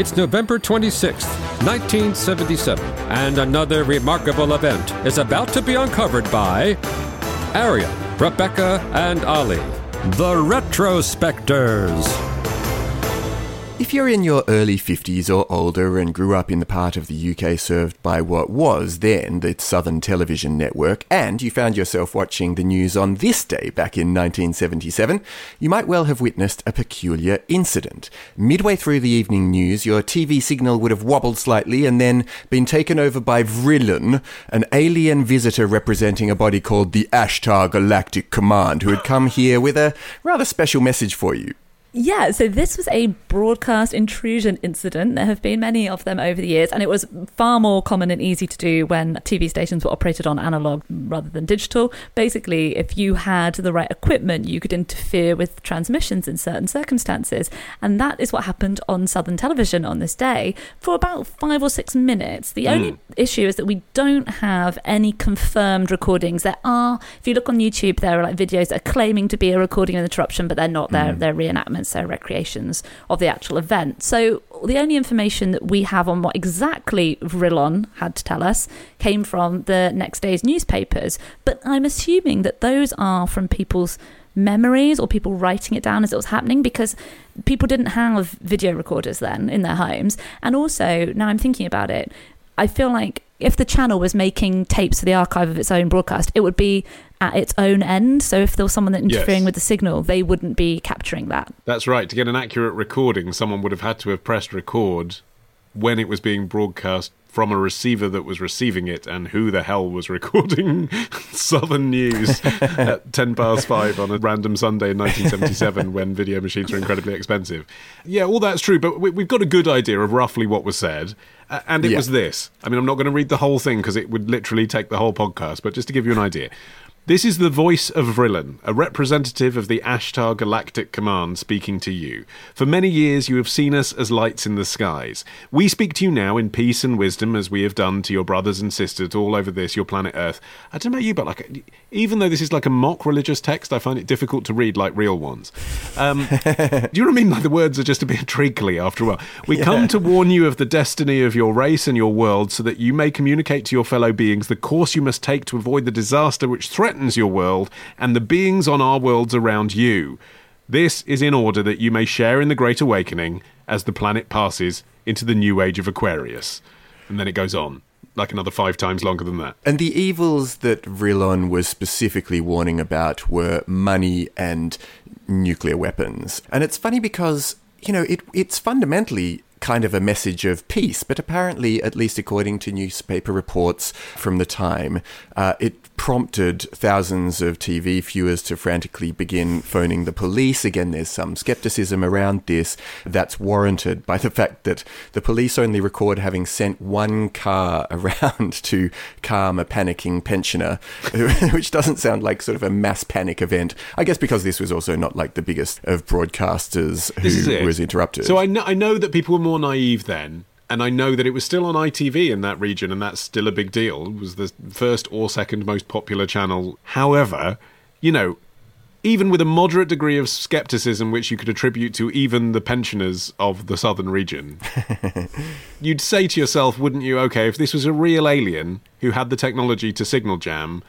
It's November 26th, 1977, and another remarkable event is about to be uncovered by Arion, Rebecca, and Olly, the Retrospectors. If you're in your early 50s or older and grew up in the part of the UK served by what was then the Southern Television Network, and you found yourself watching the news on this day back in 1977, you might well have witnessed a peculiar incident. Midway through the evening news, your TV signal would have wobbled slightly and then been taken over by Vrillon, an alien visitor representing a body called the Ashtar Galactic Command, who had come here with a rather special message for you. Yeah, so this was a broadcast intrusion incident. There have been many of them over the years, and it was far more common and easy to do when TV stations were operated on analog rather than digital. Basically, if you had the right equipment, you could interfere with transmissions in certain circumstances. And that is what happened on Southern Television on this day for about five or six minutes. The mm. only issue is that we don't have any confirmed recordings. There are, if you look on YouTube, there are like videos that are claiming to be a recording of interruption, but they're not. They're, mm. they're reenactments their recreations of the actual event. So the only information that we have on what exactly Vrillon had to tell us came from the next day's newspapers. But I'm assuming that those are from people's memories or people writing it down as it was happening because people didn't have video recorders then in their homes. And also, now I'm thinking about it, I feel like if the channel was making tapes for the archive of its own broadcast, it would be at its own end. So if there was someone interfering yes. with the signal, they wouldn't be capturing that. That's right. To get an accurate recording, someone would have had to have pressed record when it was being broadcast from a receiver that was receiving it and who the hell was recording Southern News at 10 past 5 on a random Sunday in 1977 when video machines were incredibly expensive. Yeah, all that's true, but we, have got a good idea of roughly what was said. Uh, and it yeah. was this. I mean, I'm not going to read the whole thing because it would literally take the whole podcast, but just to give you an idea. This is the voice of Vrillon, a representative of the Ashtar Galactic Command speaking to you. For many years you have seen us as lights in the skies. We speak to you now in peace and wisdom as we have done to your brothers and sisters all over this, your planet Earth. I don't know about you, but like, even though this is like a mock religious text, I find it difficult to read like real ones. Um, do you know what I mean? Like the words are just a bit treacly after a while. We yeah. come to warn you of the destiny of your race and your world so that you may communicate to your fellow beings the course you must take to avoid the disaster which threatens threatens your world and the beings on our worlds around you. This is in order that you may share in the Great Awakening as the planet passes into the new age of Aquarius. And then it goes on, like another five times longer than that. And the evils that Vrillon was specifically warning about were money and nuclear weapons. And it's funny because, you know, it, it's fundamentally kind of a message of peace, but apparently, at least according to newspaper reports from the time, uh, it prompted thousands of TV viewers to frantically begin phoning the police. Again, there's some skepticism around this that's warranted by the fact that the police only record having sent one car around to calm a panicking pensioner, which doesn't sound like sort of a mass panic event. I guess because this was also not like the biggest of broadcasters who was interrupted. So I know, I know that people were more naive then and I know that it was still on ITV in that region, and that's still a big deal. It was the first or second most popular channel. However, you know, even with a moderate degree of skepticism, which you could attribute to even the pensioners of the southern region, you'd say to yourself, wouldn't you, okay, if this was a real alien who had the technology to signal jam,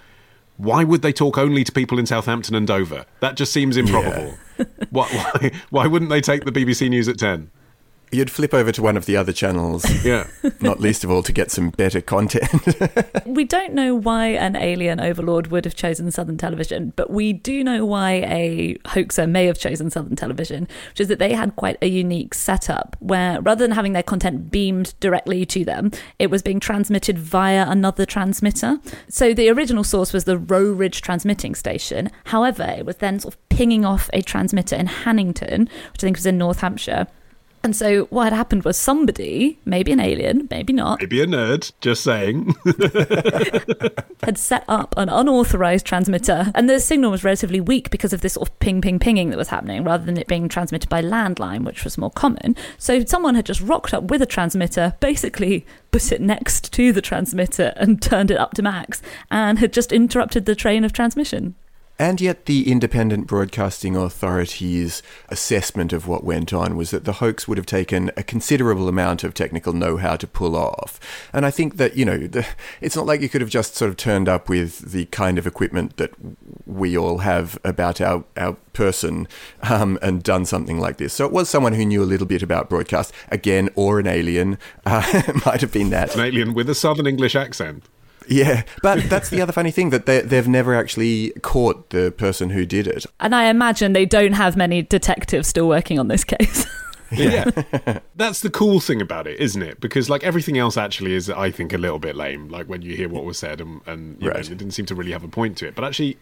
why would they talk only to people in Southampton and Dover? That just seems improbable. Yeah. why, why, why wouldn't they take the BBC News at 10? You'd flip over to one of the other channels. Yeah. Not least of all to get some better content. we don't know why an alien overlord would have chosen Southern Television, but we do know why a hoaxer may have chosen Southern Television, which is that they had quite a unique setup where rather than having their content beamed directly to them, it was being transmitted via another transmitter. So the original source was the Rowridge transmitting station. However, it was then sort of pinging off a transmitter in Hannington, which I think was in North Hampshire and so what had happened was somebody, maybe an alien, maybe not, maybe a nerd, just saying, had set up an unauthorized transmitter, and the signal was relatively weak because of this sort of ping, ping, pinging that was happening, rather than it being transmitted by landline, which was more common. So someone had just rocked up with a transmitter, basically put it next to the transmitter and turned it up to max, and had just interrupted the train of transmission. And yet, the Independent Broadcasting Authority's assessment of what went on was that the hoax would have taken a considerable amount of technical know how to pull off. And I think that, you know, the, it's not like you could have just sort of turned up with the kind of equipment that we all have about our, our person um, and done something like this. So it was someone who knew a little bit about broadcast, again, or an alien. Uh, might have been that. An alien with a southern English accent. Yeah, but that's the other funny thing that they, they've never actually caught the person who did it. And I imagine they don't have many detectives still working on this case. yeah. That's the cool thing about it, isn't it? Because like everything else actually is I think a little bit lame, like when you hear what was said and, and right. know, it didn't seem to really have a point to it. But actually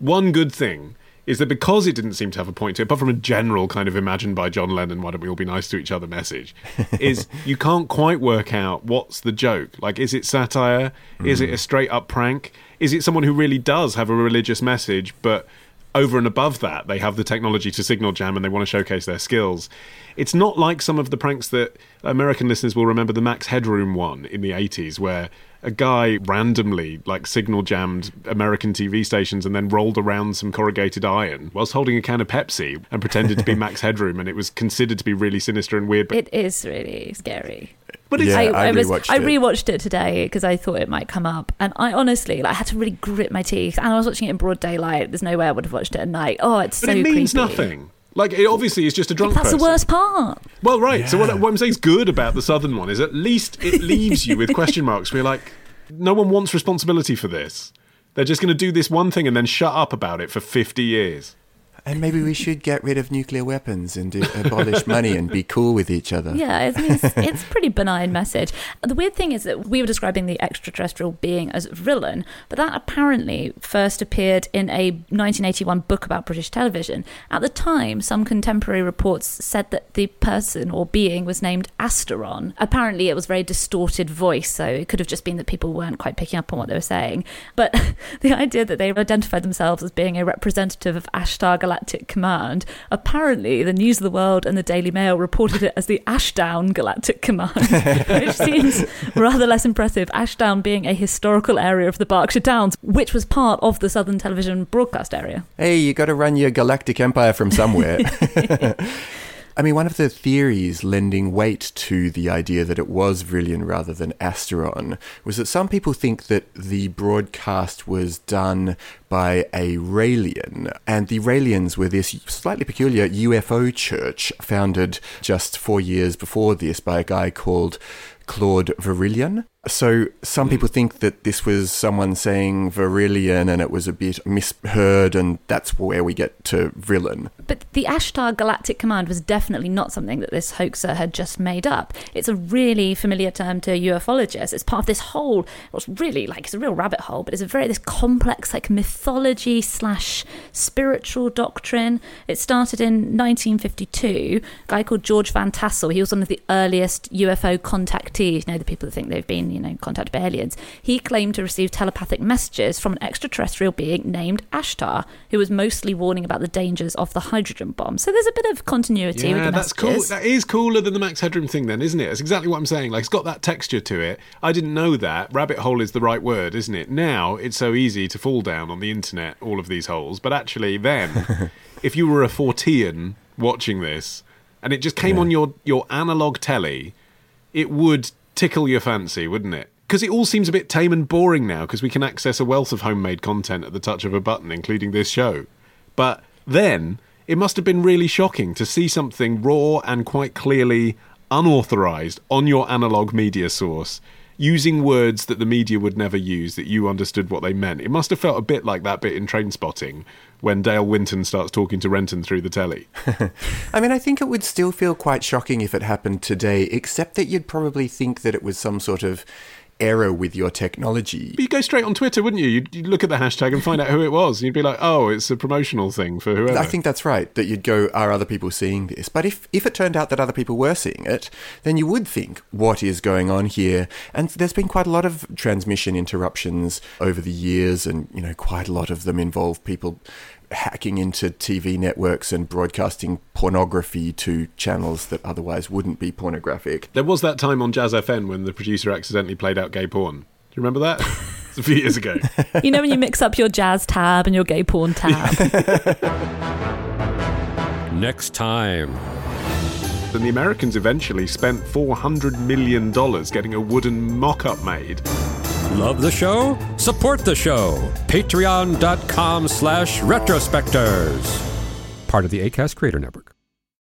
one good thing is that because it didn't seem to have a point to it, apart from a general kind of imagined by John Lennon, why don't we all be nice to each other message, is you can't quite work out what's the joke. Like, is it satire? Mm. Is it a straight up prank? Is it someone who really does have a religious message, but over and above that, they have the technology to signal jam and they want to showcase their skills? It's not like some of the pranks that American listeners will remember the Max Headroom one in the 80s, where a guy randomly like signal jammed American TV stations and then rolled around some corrugated iron whilst holding a can of Pepsi and pretended to be Max Headroom, and it was considered to be really sinister and weird. But It is really scary. But yeah, I, I, I, was, I rewatched it today because I thought it might come up, and I honestly like had to really grit my teeth. And I was watching it in broad daylight. There's no way I would have watched it at night. Oh, it's but so. it means creepy. nothing. Like it obviously is just a drunk. That's person. the worst part. Well, right. Yeah. So what, what I'm saying is good about the southern one is at least it leaves you with question marks. We're like, no one wants responsibility for this. They're just going to do this one thing and then shut up about it for 50 years. And maybe we should get rid of nuclear weapons and do, abolish money and be cool with each other. Yeah, it's, it's, pretty benign message. The weird thing is that we were describing the extraterrestrial being as Vrillon, but that apparently first appeared in a 1981 book about British television. At the time, some contemporary reports said that the person or being was named Asteron. Apparently, it was very distorted voice, so it could have just been that people weren't quite picking up on what they were saying. But the idea that they identified themselves as being a representative of Ashtar Galactic Galactic Command. Apparently, the News of the World and the Daily Mail reported it as the Ashdown Galactic Command, which seems rather less impressive. Ashdown being a historical area of the Berkshire Downs, which was part of the Southern Television broadcast area. Hey, you got to run your galactic empire from somewhere. I mean, one of the theories lending weight to the idea that it was Vrillon rather than Asteron was that some people think that the broadcast was done by a Raelian, and the Raelians were this slightly peculiar UFO church founded just four years before this by a guy called Claude Vorilhon. So some hmm. people think that this was someone saying Virillion and it was a bit misheard, and that's where we get to Vrillon. But the Ashtar Galactic Command was definitely not something that this hoaxer had just made up. It's a really familiar term to ufologists. It's part of this whole, what's really like, it's a real rabbit hole, but it's a very, this complex, like, mythology slash spiritual doctrine. It started in 1952. A guy called George Van Tassel, he was one of the earliest UFO contactees, you know, the people that think they've been you know, contacted by aliens, he claimed to receive telepathic messages from an extraterrestrial being named Ashtar, who was mostly warning about the dangers of the hydrogen bomb. So there's a bit of continuity. Yeah, that's cool. That is cooler than the Max Headroom thing, then, isn't it? That's exactly what I'm saying. Like, it's got that texture to it. I didn't know that. Rabbit hole is the right word, isn't it? Now it's so easy to fall down on the internet, all of these holes. But actually, then, if you were a Fortean watching this, and it just came yeah. on your your analog telly, it would tickle your fancy, wouldn't it? Because it all seems a bit tame and boring now because we can access a wealth of homemade content at the touch of a button, including this show. But then, it must have been really shocking to see something raw and quite clearly unauthorized on your analog media source using words that the media would never use that you understood what they meant. It must have felt a bit like that bit in Trainspotting when Dale Winton starts talking to Renton through the telly. I mean, I think it would still feel quite shocking if it happened today, except that you'd probably think that it was some sort of error with your technology. But you go straight on Twitter, wouldn't you? You'd, you'd, look at the hashtag and find out who it was. And you'd be like, oh, it's a promotional thing for whoever. I think that's right, that you'd go, are other people seeing this? But if, if it turned out that other people were seeing it, then you would think, what is going on here? And there's been quite a lot of transmission interruptions over the years, and, you know, quite a lot of them involve people hacking into TV networks and broadcasting pornography to channels that otherwise wouldn't be pornographic. There was that time on Jazz FM when the producer accidentally played out gay porn. Do you remember that? It's a few years ago. You know when you mix up your jazz tab and your gay porn tab? Next time. And the Americans eventually spent $400 million getting a wooden mock up made. Love the show? Support the show. Patreon.com slash retrospectors. Part of the ACAST Creator Network.